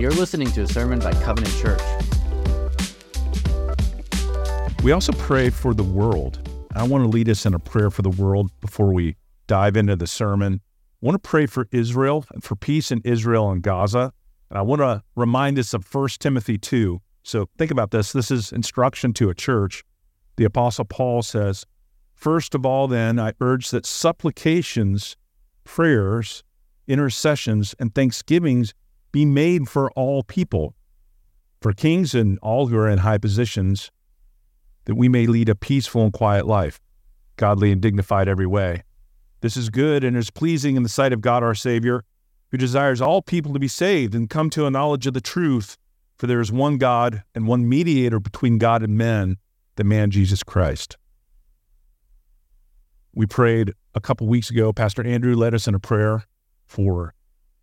You're listening to a sermon by Covenant Church. We also pray for the world. I want to lead us in a prayer for the world before we dive into the sermon. I want to pray for Israel and for peace in Israel and Gaza. And I want to remind us of 1 Timothy 2. So think about this. This is instruction to a church. The Apostle Paul says, First of all, then, I urge that supplications, prayers, intercessions, and thanksgivings be made for all people, for kings and all who are in high positions, that we may lead a peaceful and quiet life, godly and dignified every way. This is good and is pleasing in the sight of God our Savior, who desires all people to be saved and come to a knowledge of the truth. For there is one God and one mediator between God and men, the man Jesus Christ. We prayed a couple weeks ago. Pastor Andrew led us in a prayer for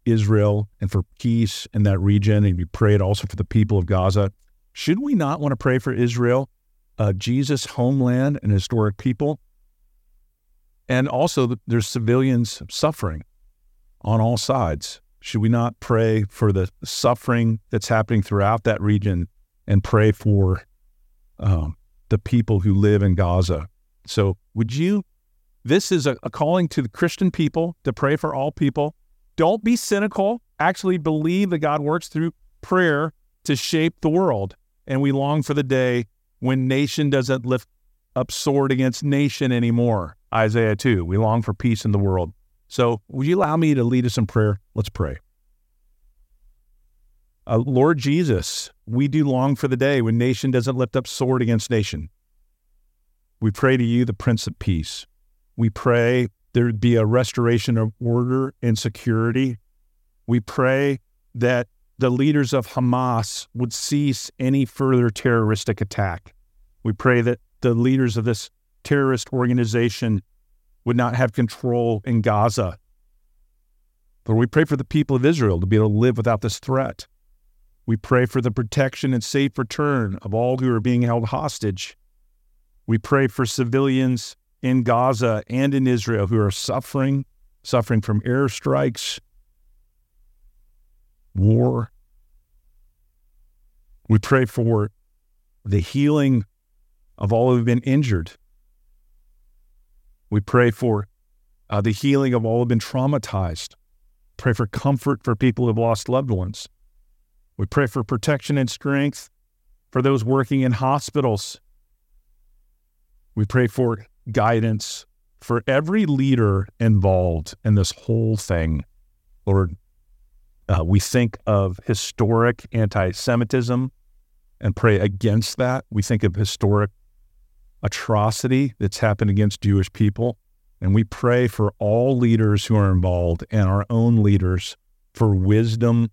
Israel and for peace in that region. And we prayed also for the people of Gaza. Should we not want to pray for Israel, uh, Jesus' homeland and historic people? And also, there's civilians suffering on all sides. Should we not pray for the suffering that's happening throughout that region and pray for um, the people who live in Gaza? So, would you? This is a, a calling to the Christian people to pray for all people don't be cynical. Actually believe that God works through prayer to shape the world. And we long for the day when nation doesn't lift up sword against nation anymore. Isaiah 2. We long for peace in the world. So, would you allow me to lead us in prayer? Let's pray. Uh, Lord Jesus, we do long for the day when nation doesn't lift up sword against nation. We pray to you, the Prince of Peace. We pray there'd be a restoration of order and security. We pray that the leaders of Hamas would cease any further terroristic attack. We pray that the leaders of this terrorist organization would not have control in Gaza. Lord, we pray for the people of Israel to be able to live without this threat. We pray for the protection and safe return of all who are being held hostage. We pray for civilians in Gaza and in Israel who are suffering, suffering from airstrikes, war. We pray for the healing of all who have been injured. We pray for uh, the healing of all who have been traumatized. Pray for comfort for people who have lost loved ones. We pray for protection and strength for those working in hospitals. We pray for guidance for every leader involved in this whole thing. Lord, uh, we think of historic anti Semitism and pray against that. We think of historic atrocity that's happened against Jewish people. And we pray for all leaders who are involved and our own leaders for wisdom.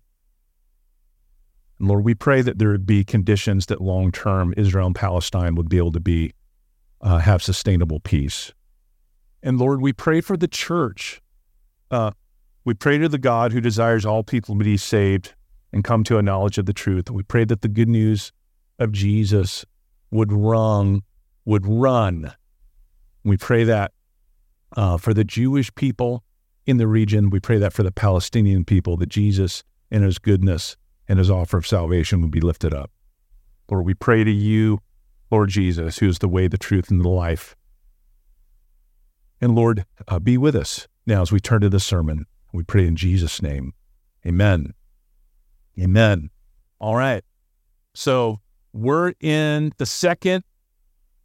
And Lord, we pray that there would be conditions that long term Israel and Palestine would be able to be uh, have sustainable peace. And Lord, we pray for the church. Uh, we pray to the God who desires all people to be saved and come to a knowledge of the truth. We pray that the good news of Jesus would run, would run. We pray that uh, for the Jewish people in the region. We pray that for the Palestinian people, that Jesus and his goodness and his offer of salvation would be lifted up. Lord, we pray to you Lord Jesus, who is the way, the truth, and the life. And Lord, uh, be with us now as we turn to the sermon. We pray in Jesus' name. Amen. Amen. All right. So we're in the second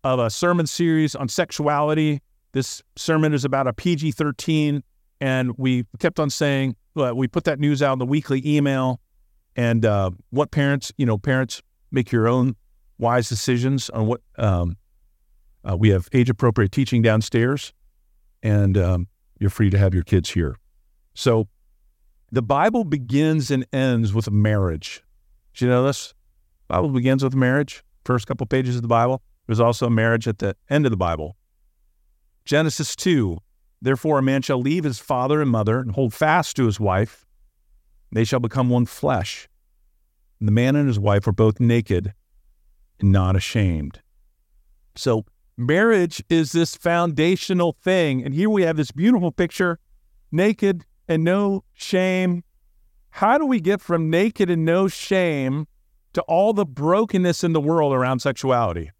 of a sermon series on sexuality. This sermon is about a PG 13. And we kept on saying, well, we put that news out in the weekly email. And uh, what parents, you know, parents make your own wise decisions on what um, uh, we have age appropriate teaching downstairs, and um, you're free to have your kids here. So the Bible begins and ends with marriage. Do you know this? Bible begins with marriage. First couple pages of the Bible. There's also a marriage at the end of the Bible. Genesis 2 Therefore, a man shall leave his father and mother and hold fast to his wife. They shall become one flesh. And the man and his wife are both naked not ashamed. So, marriage is this foundational thing. And here we have this beautiful picture naked and no shame. how do we get from naked and no shame to all the brokenness in the world around sexuality?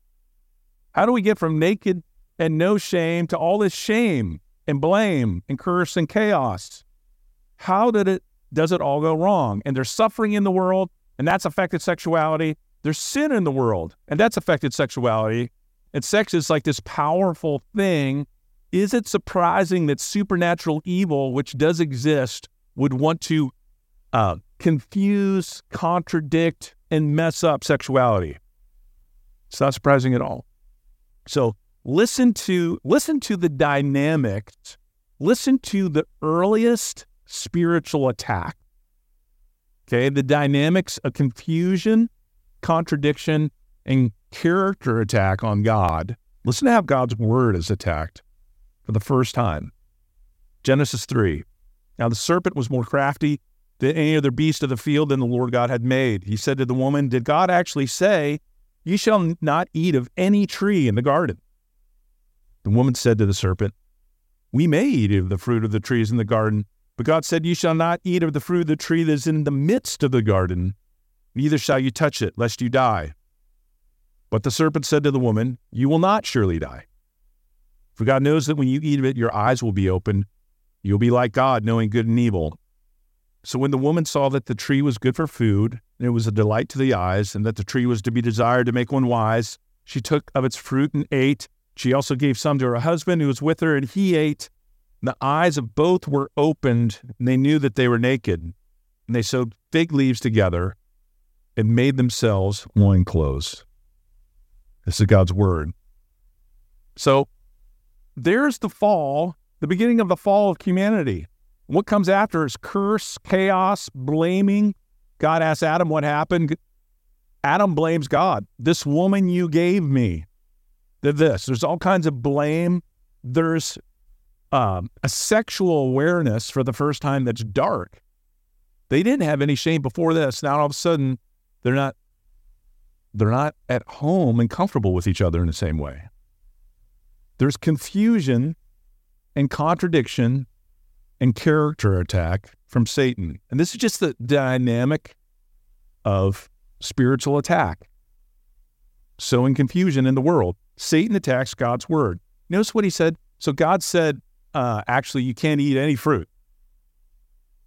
How do we get from naked and no shame to all this shame and blame and curse and chaos? How did it does it all go wrong? And there's suffering in the world, and that's affected sexuality. There's sin in the world, and that's affected sexuality. And sex is like this powerful thing. Is it surprising that supernatural evil, which does exist, would want to uh, confuse, contradict, and mess up sexuality? It's not surprising at all. So listen to listen to the dynamics. Listen to the earliest spiritual attack. Okay, the dynamics of confusion, contradiction, and character attack on God. Listen to how God's word is attacked for the first time. Genesis 3. Now the serpent was more crafty than any other beast of the field than the Lord God had made. He said to the woman, Did God actually say, You shall not eat of any tree in the garden? The woman said to the serpent, We may eat of the fruit of the trees in the garden, but God said, You shall not eat of the fruit of the tree that is in the midst of the garden, neither shall you touch it, lest you die. But the serpent said to the woman, You will not surely die. For God knows that when you eat of it, your eyes will be opened. You'll be like God, knowing good and evil. So when the woman saw that the tree was good for food, and it was a delight to the eyes, and that the tree was to be desired to make one wise, she took of its fruit and ate. She also gave some to her husband who was with her, and he ate. The eyes of both were opened, and they knew that they were naked. And they sewed fig leaves together and made themselves loincloths. This is God's word. So there's the fall, the beginning of the fall of humanity. What comes after is curse, chaos, blaming. God asks Adam what happened. Adam blames God. This woman you gave me this. There's all kinds of blame. There's um, a sexual awareness for the first time that's dark. They didn't have any shame before this. Now all of a sudden, they're not they're not at home and comfortable with each other in the same way. There's confusion and contradiction and character attack from Satan. And this is just the dynamic of spiritual attack. Sowing confusion in the world. Satan attacks God's word. Notice what he said. So God said, uh, actually, you can't eat any fruit.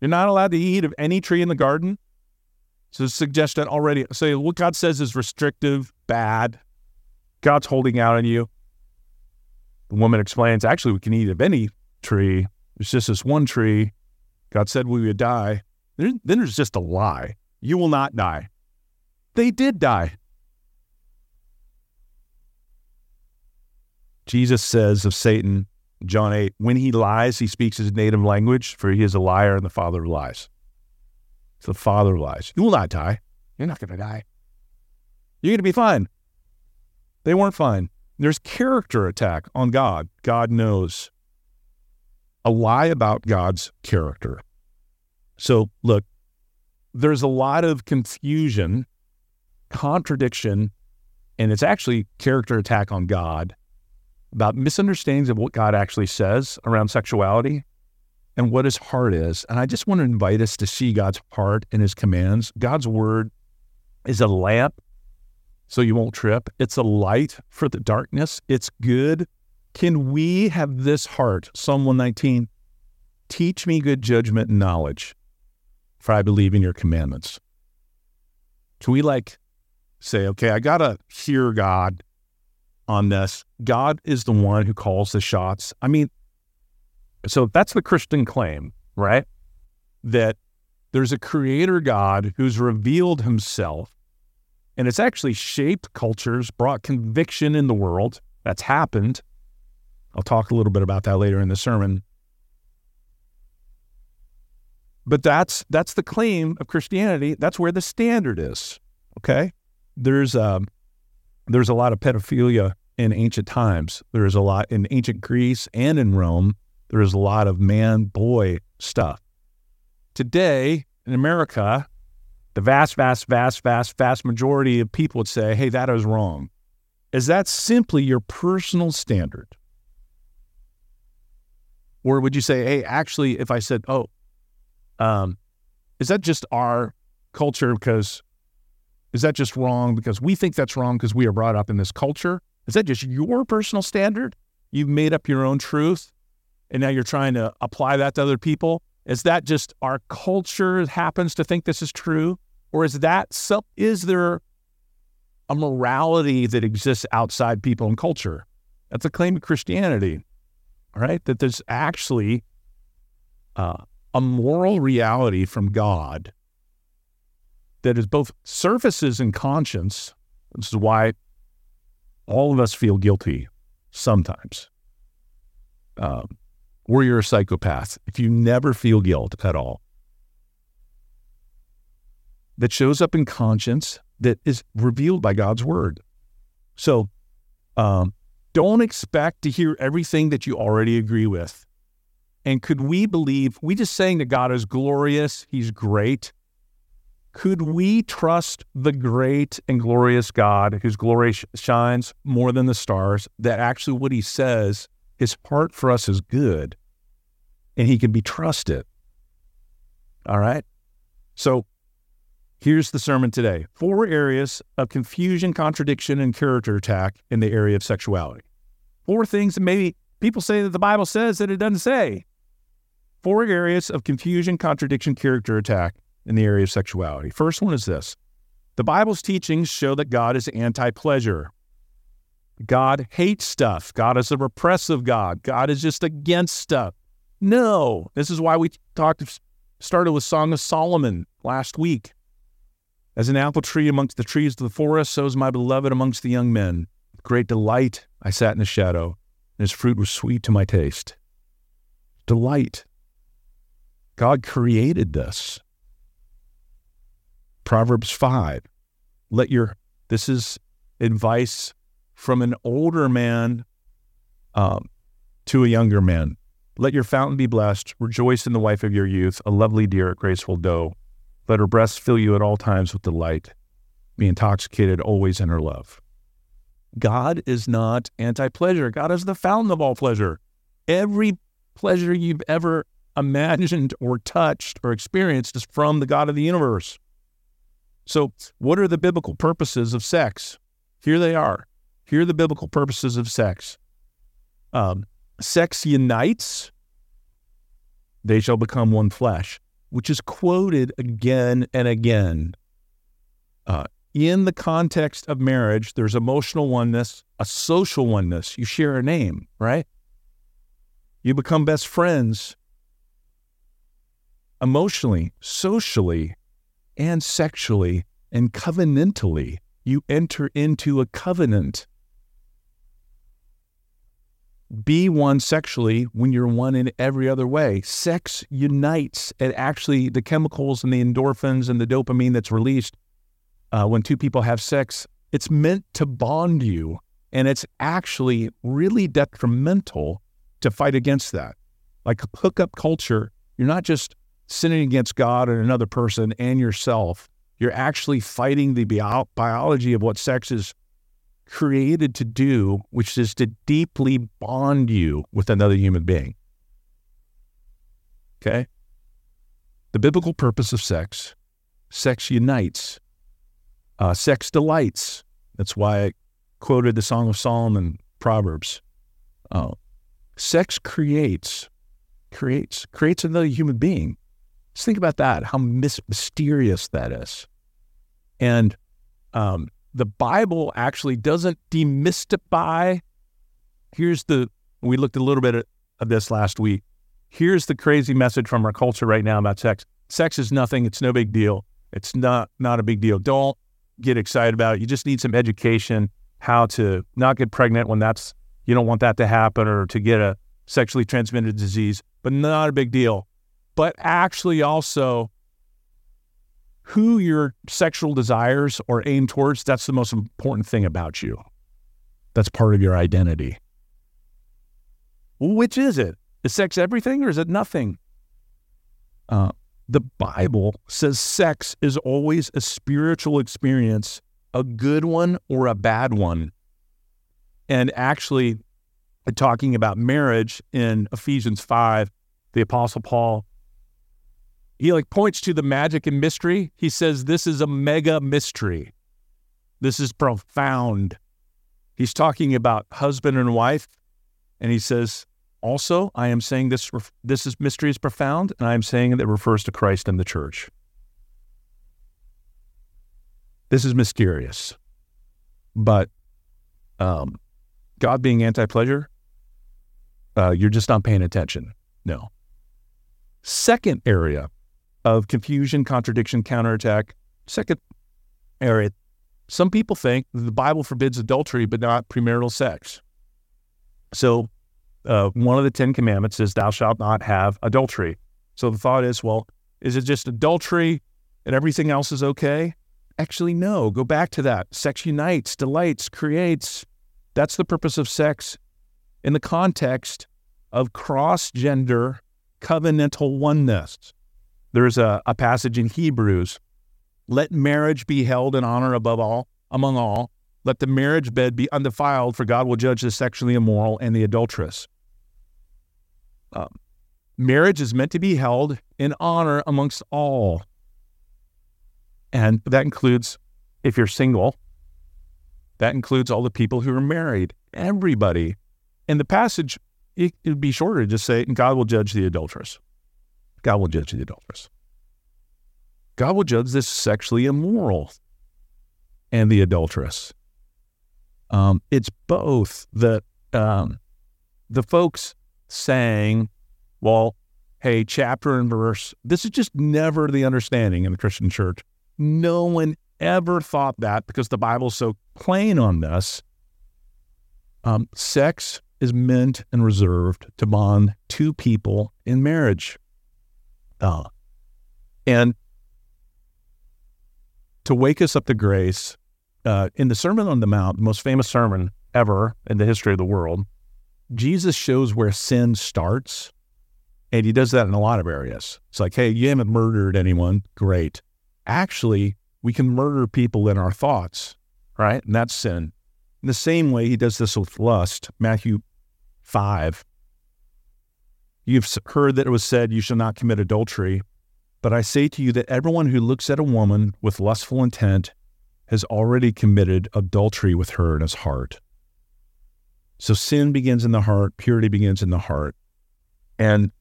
You're not allowed to eat of any tree in the garden. So suggest that already. So what God says is restrictive, bad. God's holding out on you. The woman explains, actually, we can eat of any tree. There's just this one tree. God said we would die. Then there's just a lie. You will not die. They did die. Jesus says of Satan, John 8, when he lies, he speaks his native language, for he is a liar and the father of lies. It's the father lies. You will not die. You're not going to die. You're going to be fine. They weren't fine. There's character attack on God. God knows. A lie about God's character. So, look, there's a lot of confusion, contradiction, and it's actually character attack on God about misunderstandings of what God actually says around sexuality and what his heart is. And I just want to invite us to see God's heart and his commands. God's word is a lamp so you won't trip, it's a light for the darkness. It's good. Can we have this heart? Psalm 119 Teach me good judgment and knowledge, for I believe in your commandments. Can we like say, okay, I got to hear God on this. God is the one who calls the shots. I mean, so that's the Christian claim, right? That there's a creator God who's revealed himself and it's actually shaped cultures, brought conviction in the world. That's happened. I'll talk a little bit about that later in the sermon. But that's that's the claim of Christianity. That's where the standard is. Okay, there's a there's a lot of pedophilia in ancient times. There's a lot in ancient Greece and in Rome. There is a lot of man boy stuff. Today in America, the vast, vast, vast, vast, vast majority of people would say, hey, that is wrong. Is that simply your personal standard? Or would you say, hey, actually, if I said, oh, um, is that just our culture because is that just wrong because we think that's wrong because we are brought up in this culture? Is that just your personal standard? You've made up your own truth and now you're trying to apply that to other people? Is that just our culture happens to think this is true? Or is that some, is there a morality that exists outside people and culture? That's a claim of Christianity, right? That there's actually uh, a moral reality from God that is both surfaces and conscience. This is why all of us feel guilty sometimes. Um, or you're a psychopath if you never feel guilt at all. That shows up in conscience that is revealed by God's word. So um, don't expect to hear everything that you already agree with. And could we believe, we just saying that God is glorious, He's great. Could we trust the great and glorious God whose glory shines more than the stars, that actually what He says, His heart for us is good and He can be trusted? All right. So here's the sermon today four areas of confusion, contradiction, and character attack in the area of sexuality. Four things that maybe people say that the Bible says that it doesn't say. Four areas of confusion, contradiction, character attack in the area of sexuality. First one is this the Bible's teachings show that God is anti pleasure. God hates stuff. God is a repressive God. God is just against stuff. No, this is why we talked, started with Song of Solomon last week. As an apple tree amongst the trees of the forest, so is my beloved amongst the young men. With great delight I sat in the shadow, and his fruit was sweet to my taste. Delight. God created this. Proverbs 5. Let your, this is advice from an older man um, to a younger man. Let your fountain be blessed. Rejoice in the wife of your youth, a lovely deer, a graceful doe. Let her breasts fill you at all times with delight. Be intoxicated always in her love. God is not anti pleasure. God is the fountain of all pleasure. Every pleasure you've ever imagined or touched or experienced is from the God of the universe. So, what are the biblical purposes of sex? Here they are. Here are the biblical purposes of sex. Um, sex unites, they shall become one flesh, which is quoted again and again. Uh, in the context of marriage, there's emotional oneness, a social oneness. You share a name, right? You become best friends emotionally, socially, and sexually and covenantally. You enter into a covenant. Be one sexually when you're one in every other way. Sex unites, and actually, the chemicals and the endorphins and the dopamine that's released uh, when two people have sex, it's meant to bond you. And it's actually really detrimental to fight against that. Like hookup culture, you're not just sinning against God and another person and yourself, you're actually fighting the bio- biology of what sex is created to do, which is to deeply bond you with another human being. Okay? The biblical purpose of sex sex unites, uh, sex delights. That's why I quoted the Song of Solomon, Proverbs. Uh, sex creates, creates, creates another human being. Just think about that, how mysterious that is. And um, the Bible actually doesn't demystify. Here's the, we looked a little bit of this last week. Here's the crazy message from our culture right now about sex. Sex is nothing. It's no big deal. It's not not a big deal. Don't get excited about it. You just need some education how to not get pregnant when that's you don't want that to happen or to get a sexually transmitted disease, but not a big deal but actually also who your sexual desires are aimed towards, that's the most important thing about you. That's part of your identity. which is it? Is sex everything or is it nothing? Uh, the Bible says sex is always a spiritual experience, a good one or a bad one. And actually, talking about marriage in Ephesians 5, the Apostle Paul he like points to the magic and mystery. He says this is a mega mystery. This is profound. He's talking about husband and wife, and he says also, I am saying this this is mystery is profound, and I am saying that refers to Christ and the church. This is mysterious, but um, God being anti-pleasure, uh, you're just not paying attention. No. Second area of confusion, contradiction, counterattack. Second area, some people think the Bible forbids adultery, but not premarital sex. So uh, one of the Ten Commandments is, Thou shalt not have adultery. So the thought is, well, is it just adultery and everything else is okay? Actually, no. Go back to that. Sex unites, delights, creates. That's the purpose of sex in the context of cross gender covenantal oneness. There's a, a passage in Hebrews let marriage be held in honor above all, among all. Let the marriage bed be undefiled, for God will judge the sexually immoral and the adulteress. Um, marriage is meant to be held in honor amongst all. And that includes if you're single, that includes all the people who are married, everybody. In the passage, it would be shorter to just say, God will judge the adulteress. God will judge the adulteress. God will judge this sexually immoral and the adulteress. Um, it's both that um, the folks saying, well, hey, chapter and verse, this is just never the understanding in the Christian church. No one ever thought that because the Bible's so plain on this. Um, sex is meant and reserved to bond two people in marriage. Uh, and to wake us up to grace, uh, in the Sermon on the Mount, the most famous sermon ever in the history of the world, Jesus shows where sin starts. And he does that in a lot of areas. It's like, hey, you haven't murdered anyone. Great. Actually, we can murder people in our thoughts, right? And that's sin. In the same way, he does this with lust. Matthew 5. You've heard that it was said, You shall not commit adultery. But I say to you that everyone who looks at a woman with lustful intent has already committed adultery with her in his heart. So sin begins in the heart, purity begins in the heart. And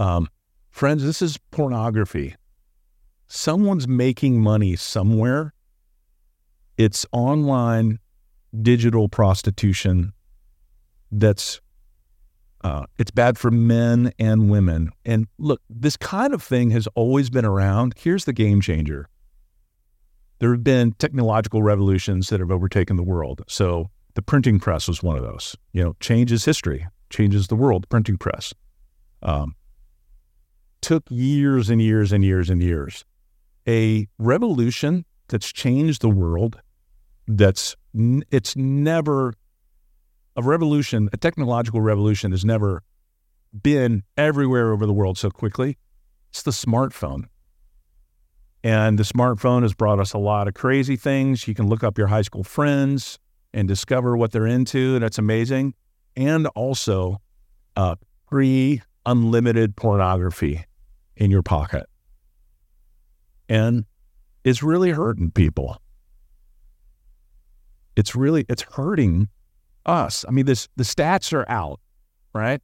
um, friends, this is pornography. Someone's making money somewhere. It's online digital prostitution that's uh, it's bad for men and women. And look, this kind of thing has always been around. Here's the game changer. There have been technological revolutions that have overtaken the world. So the printing press was one of those. You know, changes history, changes the world. Printing press um, took years and years and years and years. A revolution that's changed the world. That's it's never a revolution, a technological revolution has never been everywhere over the world so quickly. It's the smartphone. And the smartphone has brought us a lot of crazy things. You can look up your high school friends and discover what they're into, That's amazing. And also, uh, free, unlimited pornography in your pocket. And it's really hurting people. It's really, it's hurting us. I mean, this the stats are out, right?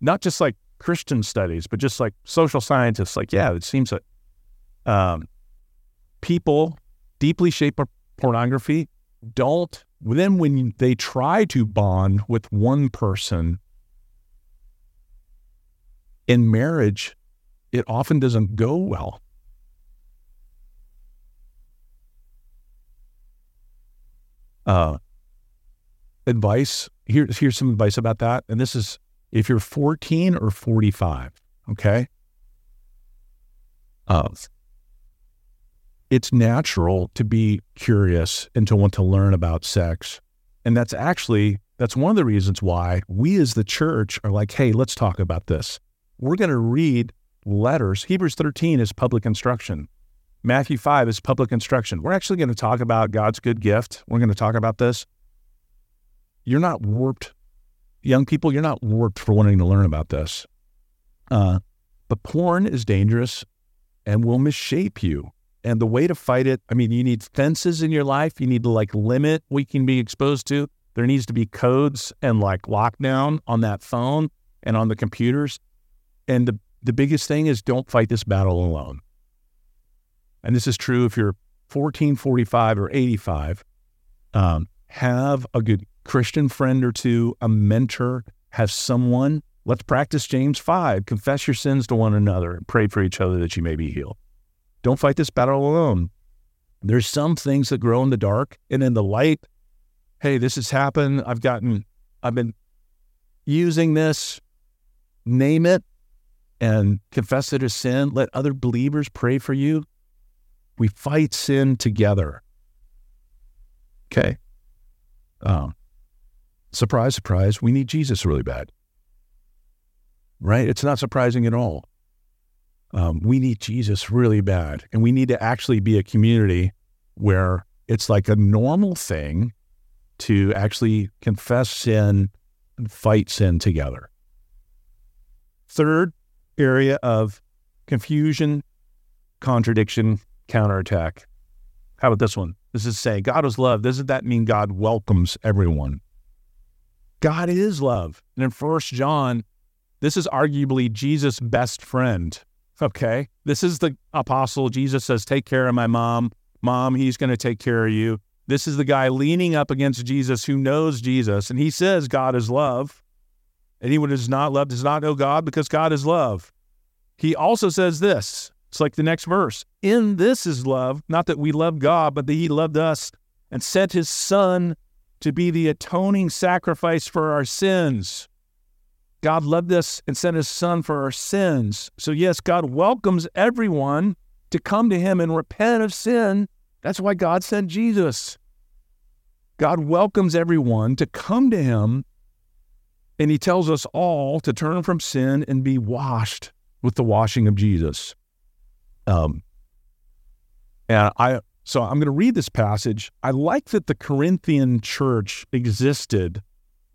Not just like Christian studies, but just like social scientists. Like, yeah, it seems that um, people deeply shaped pornography don't. Then, when they try to bond with one person in marriage, it often doesn't go well. Uh, advice. Here's here's some advice about that. And this is if you're 14 or 45, okay? Uh, it's natural to be curious and to want to learn about sex. And that's actually that's one of the reasons why we as the church are like, hey, let's talk about this. We're going to read letters. Hebrews 13 is public instruction. Matthew 5 is public instruction. We're actually going to talk about God's good gift. We're going to talk about this you're not warped. Young people, you're not warped for wanting to learn about this. Uh, but porn is dangerous and will misshape you. And the way to fight it, I mean, you need fences in your life. You need to like limit what you can be exposed to. There needs to be codes and like lockdown on that phone and on the computers. And the, the biggest thing is don't fight this battle alone. And this is true if you're 14, 45, or 85. Um, have a good Christian friend or two, a mentor, have someone. Let's practice James 5. Confess your sins to one another and pray for each other that you may be healed. Don't fight this battle alone. There's some things that grow in the dark and in the light. Hey, this has happened. I've gotten, I've been using this. Name it and confess it as sin. Let other believers pray for you. We fight sin together. Okay. Um, surprise, surprise, we need Jesus really bad. Right? It's not surprising at all um, we need Jesus really bad. And we need to actually be a community where it's like a normal thing to actually confess sin and fight sin together. Third area of confusion, contradiction, counterattack. How about this one? This is saying God is love. Doesn't that mean God welcomes everyone? God is love. And in First John, this is arguably Jesus' best friend. Okay. This is the apostle. Jesus says, Take care of my mom. Mom, he's going to take care of you. This is the guy leaning up against Jesus who knows Jesus. And he says, God is love. Anyone who does not love does not know God because God is love. He also says this it's like the next verse In this is love, not that we love God, but that he loved us and sent his son to be the atoning sacrifice for our sins. God loved us and sent his son for our sins. So, yes, God welcomes everyone to come to him and repent of sin. That's why God sent Jesus. God welcomes everyone to come to him, and he tells us all to turn from sin and be washed with the washing of Jesus. Um, and I, so I'm going to read this passage. I like that the Corinthian church existed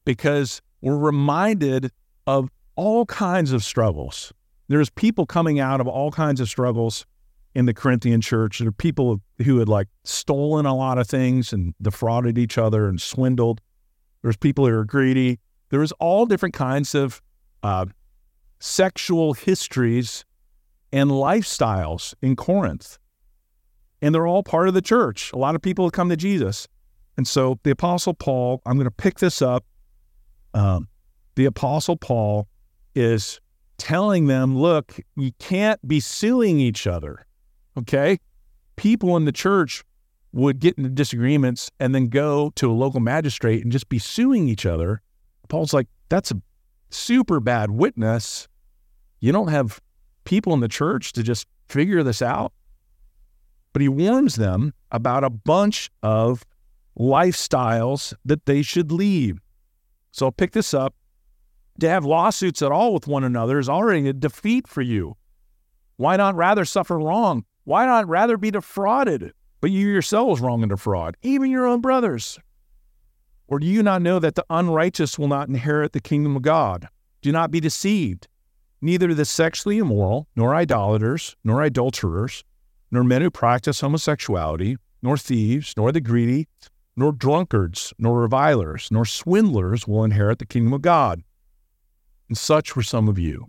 because we're reminded of all kinds of struggles. There's people coming out of all kinds of struggles in the Corinthian church. There are people who had like stolen a lot of things and defrauded each other and swindled. There's people who are greedy. There was all different kinds of uh, sexual histories and lifestyles in Corinth. And they're all part of the church. A lot of people have come to Jesus. And so the Apostle Paul, I'm going to pick this up um, the Apostle Paul is telling them, look, you can't be suing each other. Okay. People in the church would get into disagreements and then go to a local magistrate and just be suing each other. Paul's like, that's a super bad witness. You don't have people in the church to just figure this out. But he warns them about a bunch of lifestyles that they should leave. So I'll pick this up to have lawsuits at all with one another is already a defeat for you. Why not rather suffer wrong? Why not rather be defrauded? But you yourselves wrong and defraud, even your own brothers. Or do you not know that the unrighteous will not inherit the kingdom of God? Do not be deceived. Neither the sexually immoral, nor idolaters, nor adulterers, nor men who practice homosexuality, nor thieves, nor the greedy, nor drunkards, nor revilers, nor swindlers will inherit the kingdom of God. And such were some of you.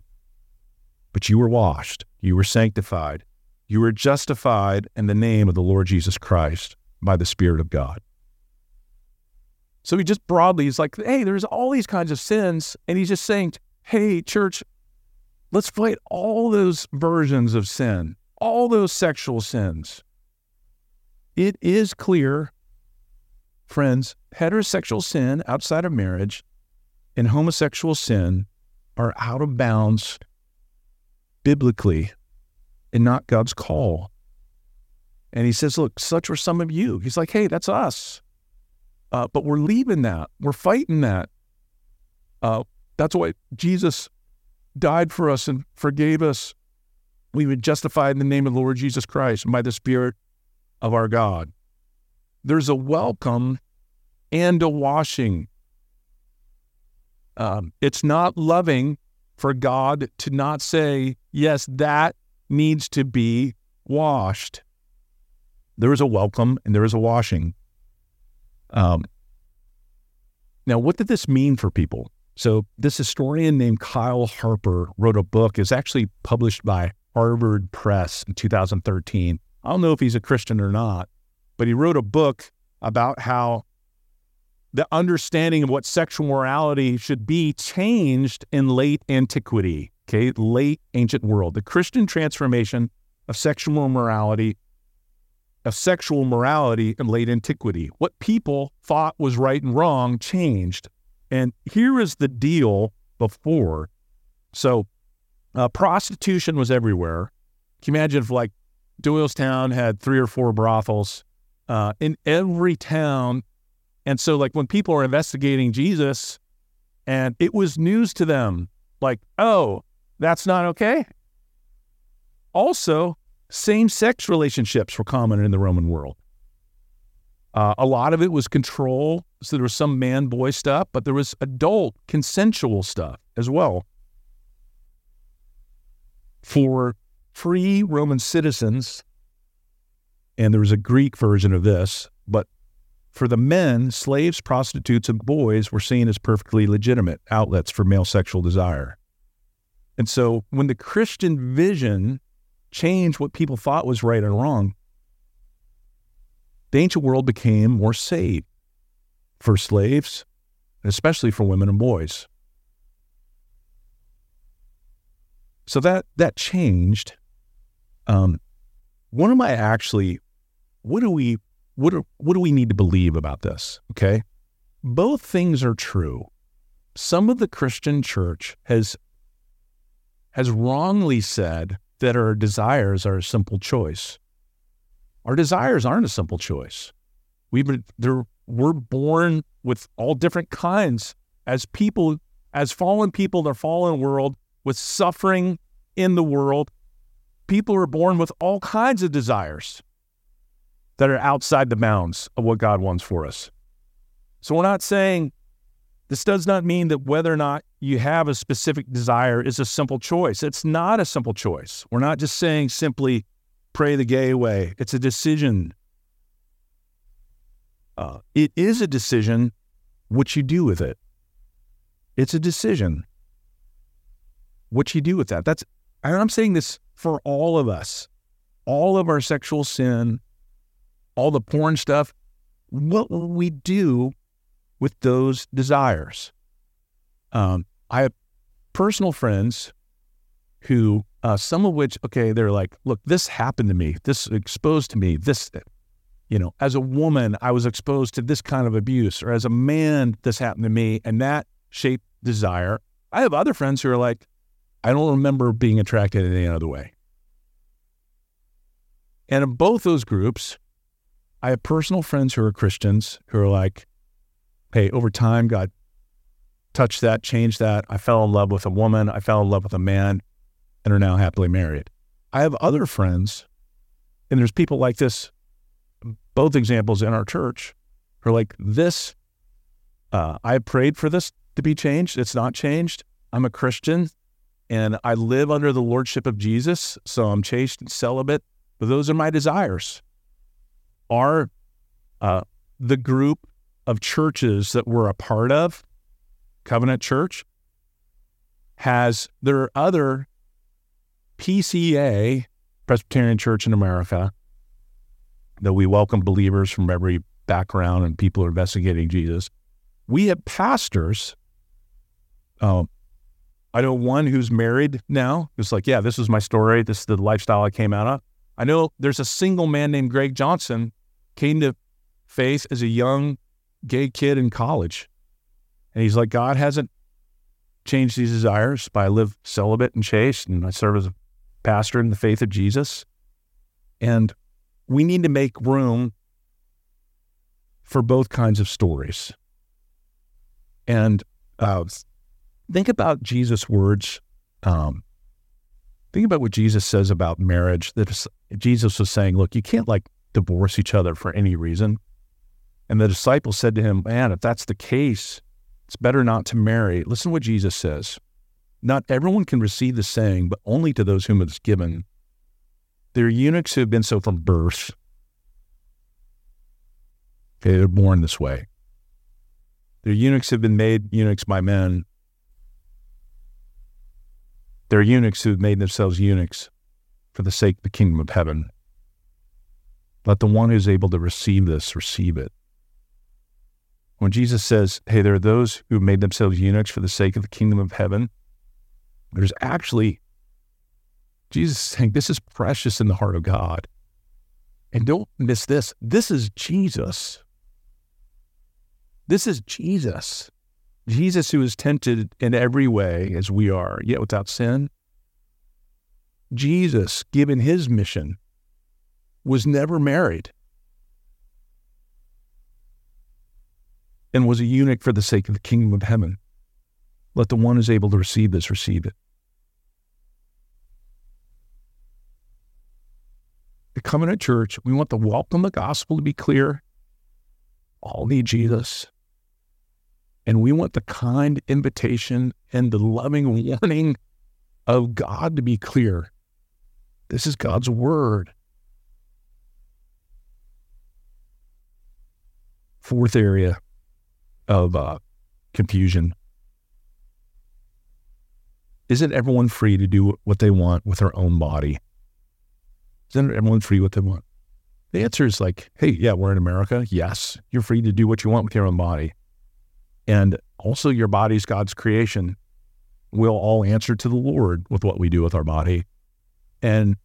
But you were washed, you were sanctified, you were justified in the name of the Lord Jesus Christ by the Spirit of God. So he just broadly is like, hey, there's all these kinds of sins. And he's just saying, hey, church, let's fight all those versions of sin, all those sexual sins. It is clear, friends, heterosexual sin outside of marriage and homosexual sin are out of bounds biblically and not God's call. And he says, Look, such were some of you. He's like, Hey, that's us. Uh, but we're leaving that. We're fighting that. Uh, that's why Jesus died for us and forgave us. We were justified in the name of the Lord Jesus Christ by the Spirit of our God. There's a welcome and a washing um, it's not loving for God to not say, yes, that needs to be washed. There is a welcome and there is a washing. Um, now, what did this mean for people? So, this historian named Kyle Harper wrote a book. It's actually published by Harvard Press in 2013. I don't know if he's a Christian or not, but he wrote a book about how the understanding of what sexual morality should be changed in late antiquity, okay, late ancient world. The Christian transformation of sexual morality of sexual morality in late antiquity. What people thought was right and wrong changed. And here is the deal before. So, uh, prostitution was everywhere. Can you imagine if, like, Doylestown had three or four brothels uh, in every town? And so, like, when people are investigating Jesus, and it was news to them, like, oh, that's not okay. Also, same sex relationships were common in the Roman world. Uh, a lot of it was control. So there was some man boy stuff, but there was adult consensual stuff as well. For free Roman citizens, and there was a Greek version of this, but for the men, slaves, prostitutes, and boys were seen as perfectly legitimate outlets for male sexual desire. And so when the Christian vision changed what people thought was right and wrong, the ancient world became more safe for slaves, especially for women and boys. So that that changed. Um, what am I actually? What do we? What do, what do we need to believe about this? Okay, both things are true. Some of the Christian church has has wrongly said that our desires are a simple choice. Our desires aren't a simple choice. We've been, there. we're born with all different kinds as people, as fallen people in the fallen world, with suffering in the world. People are born with all kinds of desires that are outside the bounds of what God wants for us. So we're not saying this does not mean that whether or not you have a specific desire is a simple choice. It's not a simple choice. We're not just saying simply pray the gay away. It's a decision. Uh, it is a decision what you do with it. It's a decision what you do with that. That's and I'm saying this for all of us. All of our sexual sin, all the porn stuff, what will we do with those desires. Um, I have personal friends who, uh, some of which, okay, they're like, look, this happened to me. This exposed to me. This, you know, as a woman, I was exposed to this kind of abuse, or as a man, this happened to me, and that shaped desire. I have other friends who are like, I don't remember being attracted in any other way. And in both those groups, I have personal friends who are Christians who are like, hey, over time, God touched that, changed that. I fell in love with a woman. I fell in love with a man and are now happily married. I have other friends, and there's people like this, both examples in our church, who are like, this, uh, I prayed for this to be changed. It's not changed. I'm a Christian and I live under the lordship of Jesus. So I'm chaste and celibate. But those are my desires. Are uh, the group of churches that we're a part of, Covenant Church, has there other PCA, Presbyterian Church in America, that we welcome believers from every background and people are investigating Jesus. We have pastors. Um, I know one who's married now. It's like, yeah, this is my story. This is the lifestyle I came out of. I know there's a single man named Greg Johnson came to faith as a young gay kid in college. And he's like, God hasn't changed these desires, but I live celibate and chaste, and I serve as a pastor in the faith of Jesus. And we need to make room for both kinds of stories. And uh, think about Jesus' words. Um, think about what Jesus says about marriage. That Jesus was saying, look, you can't like divorce each other for any reason. And the disciples said to him, Man, if that's the case, it's better not to marry. Listen to what Jesus says. Not everyone can receive the saying, but only to those whom it is given. There are eunuchs who have been so from birth. Okay, they're born this way. They're eunuchs have been made eunuchs by men. They're eunuchs who have made themselves eunuchs for the sake of the kingdom of heaven. Let the one who's able to receive this receive it. When Jesus says, hey, there are those who made themselves eunuchs for the sake of the kingdom of heaven, there's actually, Jesus saying, this is precious in the heart of God. And don't miss this. This is Jesus. This is Jesus. Jesus, who is tempted in every way as we are, yet without sin. Jesus, given his mission, was never married and was a eunuch for the sake of the kingdom of heaven. Let the one who's able to receive this receive it. The Covenant Church, we want the welcome of the gospel to be clear. All need Jesus. And we want the kind invitation and the loving warning of God to be clear. This is God's word. Fourth area of uh, confusion. Isn't everyone free to do what they want with their own body? Isn't everyone free what they want? The answer is like, hey, yeah, we're in America. Yes, you're free to do what you want with your own body. And also, your body's God's creation. We'll all answer to the Lord with what we do with our body. And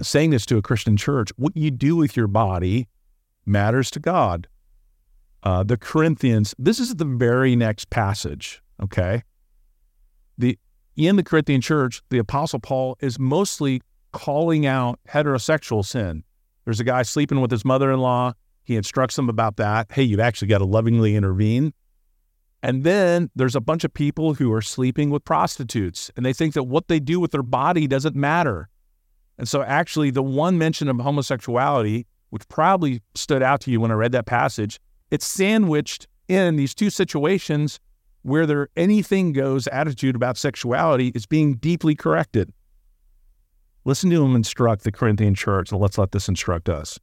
saying this to a Christian church, what you do with your body matters to God. Uh, the Corinthians, this is the very next passage, okay? The in the Corinthian church, the apostle Paul is mostly calling out heterosexual sin. There's a guy sleeping with his mother-in-law. He instructs them about that. Hey, you've actually got to lovingly intervene. And then there's a bunch of people who are sleeping with prostitutes and they think that what they do with their body doesn't matter. And so, actually, the one mention of homosexuality, which probably stood out to you when I read that passage, it's sandwiched in these two situations where their anything goes attitude about sexuality is being deeply corrected. Listen to him instruct the Corinthian church, and let's let this instruct us.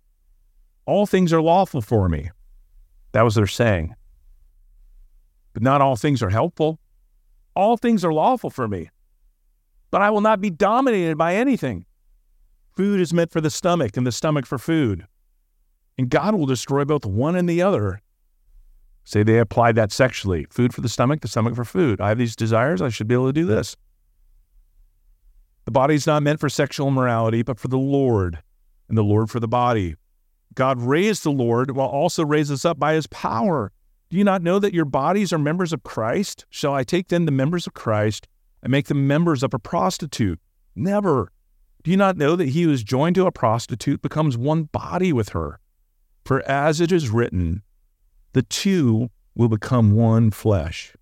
All things are lawful for me. That was their saying. But not all things are helpful. All things are lawful for me, but I will not be dominated by anything. Food is meant for the stomach, and the stomach for food. And God will destroy both one and the other. Say they applied that sexually food for the stomach, the stomach for food. I have these desires, I should be able to do this. The body is not meant for sexual immorality, but for the Lord, and the Lord for the body. God raised the Lord while also raised us up by his power. Do you not know that your bodies are members of Christ? Shall I take then the members of Christ and make them members of a prostitute? Never. Do you not know that he who is joined to a prostitute becomes one body with her? For as it is written, the two will become one flesh.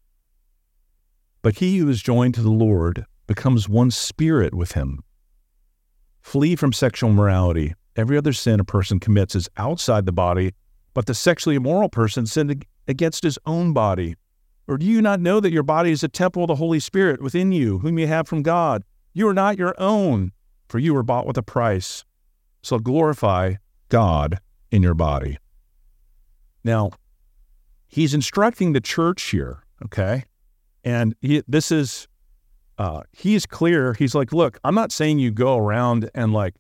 But he who is joined to the Lord becomes one spirit with him. Flee from sexual morality. Every other sin a person commits is outside the body, but the sexually immoral person sinned against his own body. Or do you not know that your body is a temple of the Holy Spirit within you, whom you have from God? You are not your own for you were bought with a price. So glorify God in your body. Now, he's instructing the church here, okay? And he, this is, uh, he's clear. He's like, look, I'm not saying you go around and like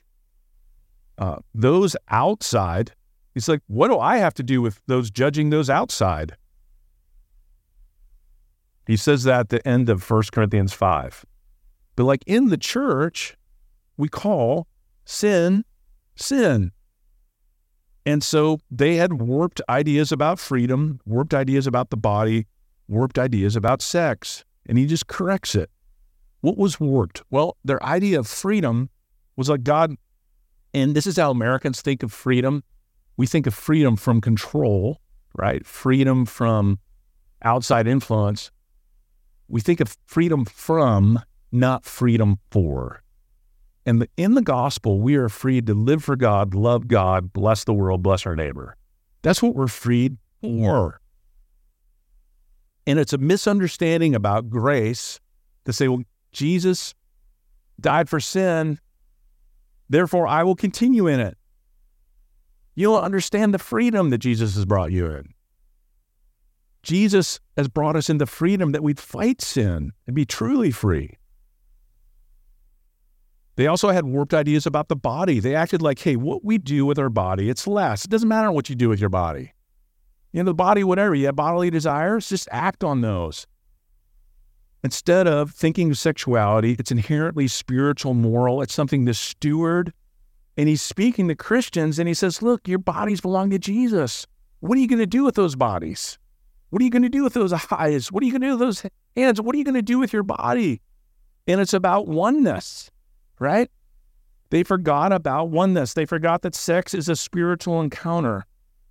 uh, those outside. He's like, what do I have to do with those judging those outside? He says that at the end of 1 Corinthians 5. But like in the church, we call sin sin. And so they had warped ideas about freedom, warped ideas about the body, warped ideas about sex. And he just corrects it. What was warped? Well, their idea of freedom was like God, and this is how Americans think of freedom. We think of freedom from control, right? Freedom from outside influence. We think of freedom from, not freedom for. And in the gospel, we are freed to live for God, love God, bless the world, bless our neighbor. That's what we're freed for. And it's a misunderstanding about grace to say, well, Jesus died for sin. Therefore, I will continue in it. You'll understand the freedom that Jesus has brought you in. Jesus has brought us into freedom that we'd fight sin and be truly free. They also had warped ideas about the body. They acted like, hey, what we do with our body, it's less. It doesn't matter what you do with your body. You know, the body, whatever, you have bodily desires, just act on those. Instead of thinking of sexuality, it's inherently spiritual, moral. It's something to steward. And he's speaking to Christians and he says, Look, your bodies belong to Jesus. What are you going to do with those bodies? What are you going to do with those eyes? What are you going to do with those hands? What are you going to do with your body? And it's about oneness right? They forgot about oneness. They forgot that sex is a spiritual encounter.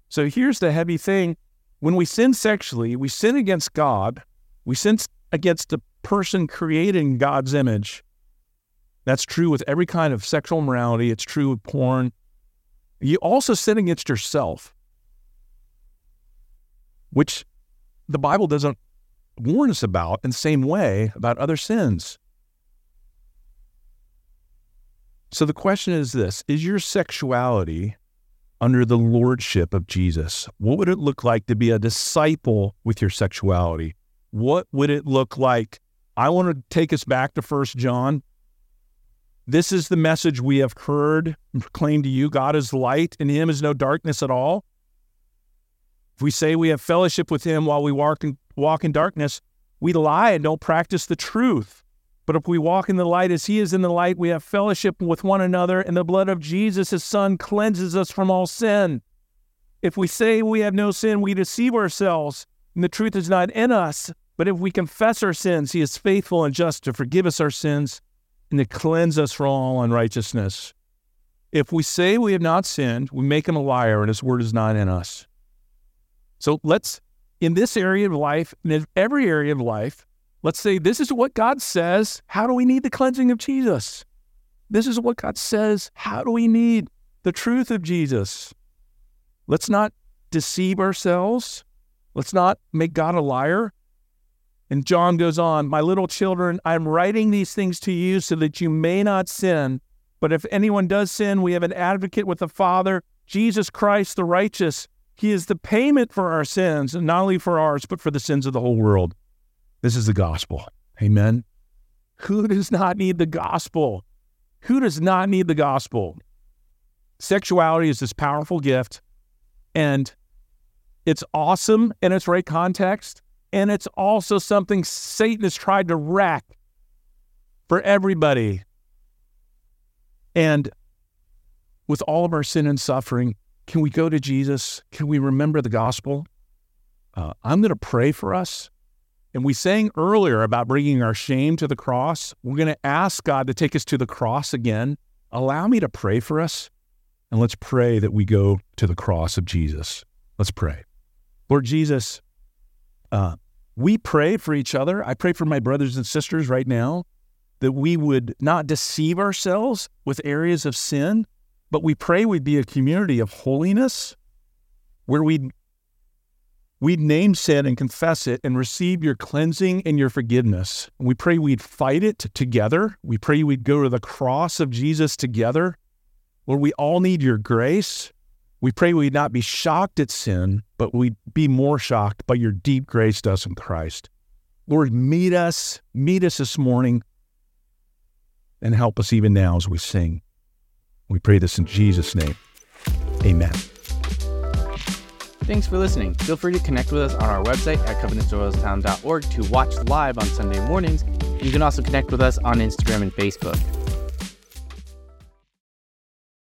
So here's the heavy thing when we sin sexually, we sin against God, we sin against the person created in God's image. That's true with every kind of sexual morality, it's true with porn. You also sin against yourself, which the Bible doesn't warn us about in the same way about other sins. So the question is this Is your sexuality under the lordship of Jesus? What would it look like to be a disciple with your sexuality? What would it look like? I want to take us back to First John. This is the message we have heard and proclaimed to you God is light, and in him is no darkness at all. If we say we have fellowship with him while we walk in, walk in darkness, we lie and don't practice the truth. But if we walk in the light as he is in the light, we have fellowship with one another, and the blood of Jesus, his son, cleanses us from all sin. If we say we have no sin, we deceive ourselves, and the truth is not in us. But if we confess our sins, he is faithful and just to forgive us our sins and to cleanse us from all unrighteousness. If we say we have not sinned, we make him a liar, and his word is not in us. So let's, in this area of life, and in every area of life, Let's say this is what God says. How do we need the cleansing of Jesus? This is what God says. How do we need the truth of Jesus? Let's not deceive ourselves. Let's not make God a liar. And John goes on, My little children, I'm writing these things to you so that you may not sin. But if anyone does sin, we have an advocate with the Father, Jesus Christ the righteous. He is the payment for our sins, and not only for ours, but for the sins of the whole world. This is the gospel. Amen. Who does not need the gospel? Who does not need the gospel? Sexuality is this powerful gift, and it's awesome in its right context. And it's also something Satan has tried to wreck for everybody. And with all of our sin and suffering, can we go to Jesus? Can we remember the gospel? Uh, I'm going to pray for us. And we sang earlier about bringing our shame to the cross. We're going to ask God to take us to the cross again. Allow me to pray for us. And let's pray that we go to the cross of Jesus. Let's pray. Lord Jesus, uh, we pray for each other. I pray for my brothers and sisters right now that we would not deceive ourselves with areas of sin, but we pray we'd be a community of holiness where we'd we'd name sin and confess it and receive your cleansing and your forgiveness. We pray we'd fight it together. We pray we'd go to the cross of Jesus together. Lord, we all need your grace. We pray we'd not be shocked at sin, but we'd be more shocked by your deep grace to us in Christ. Lord, meet us, meet us this morning, and help us even now as we sing. We pray this in Jesus' name. Amen. Thanks for listening. Feel free to connect with us on our website at covenantdoylestown.org to watch live on Sunday mornings. You can also connect with us on Instagram and Facebook.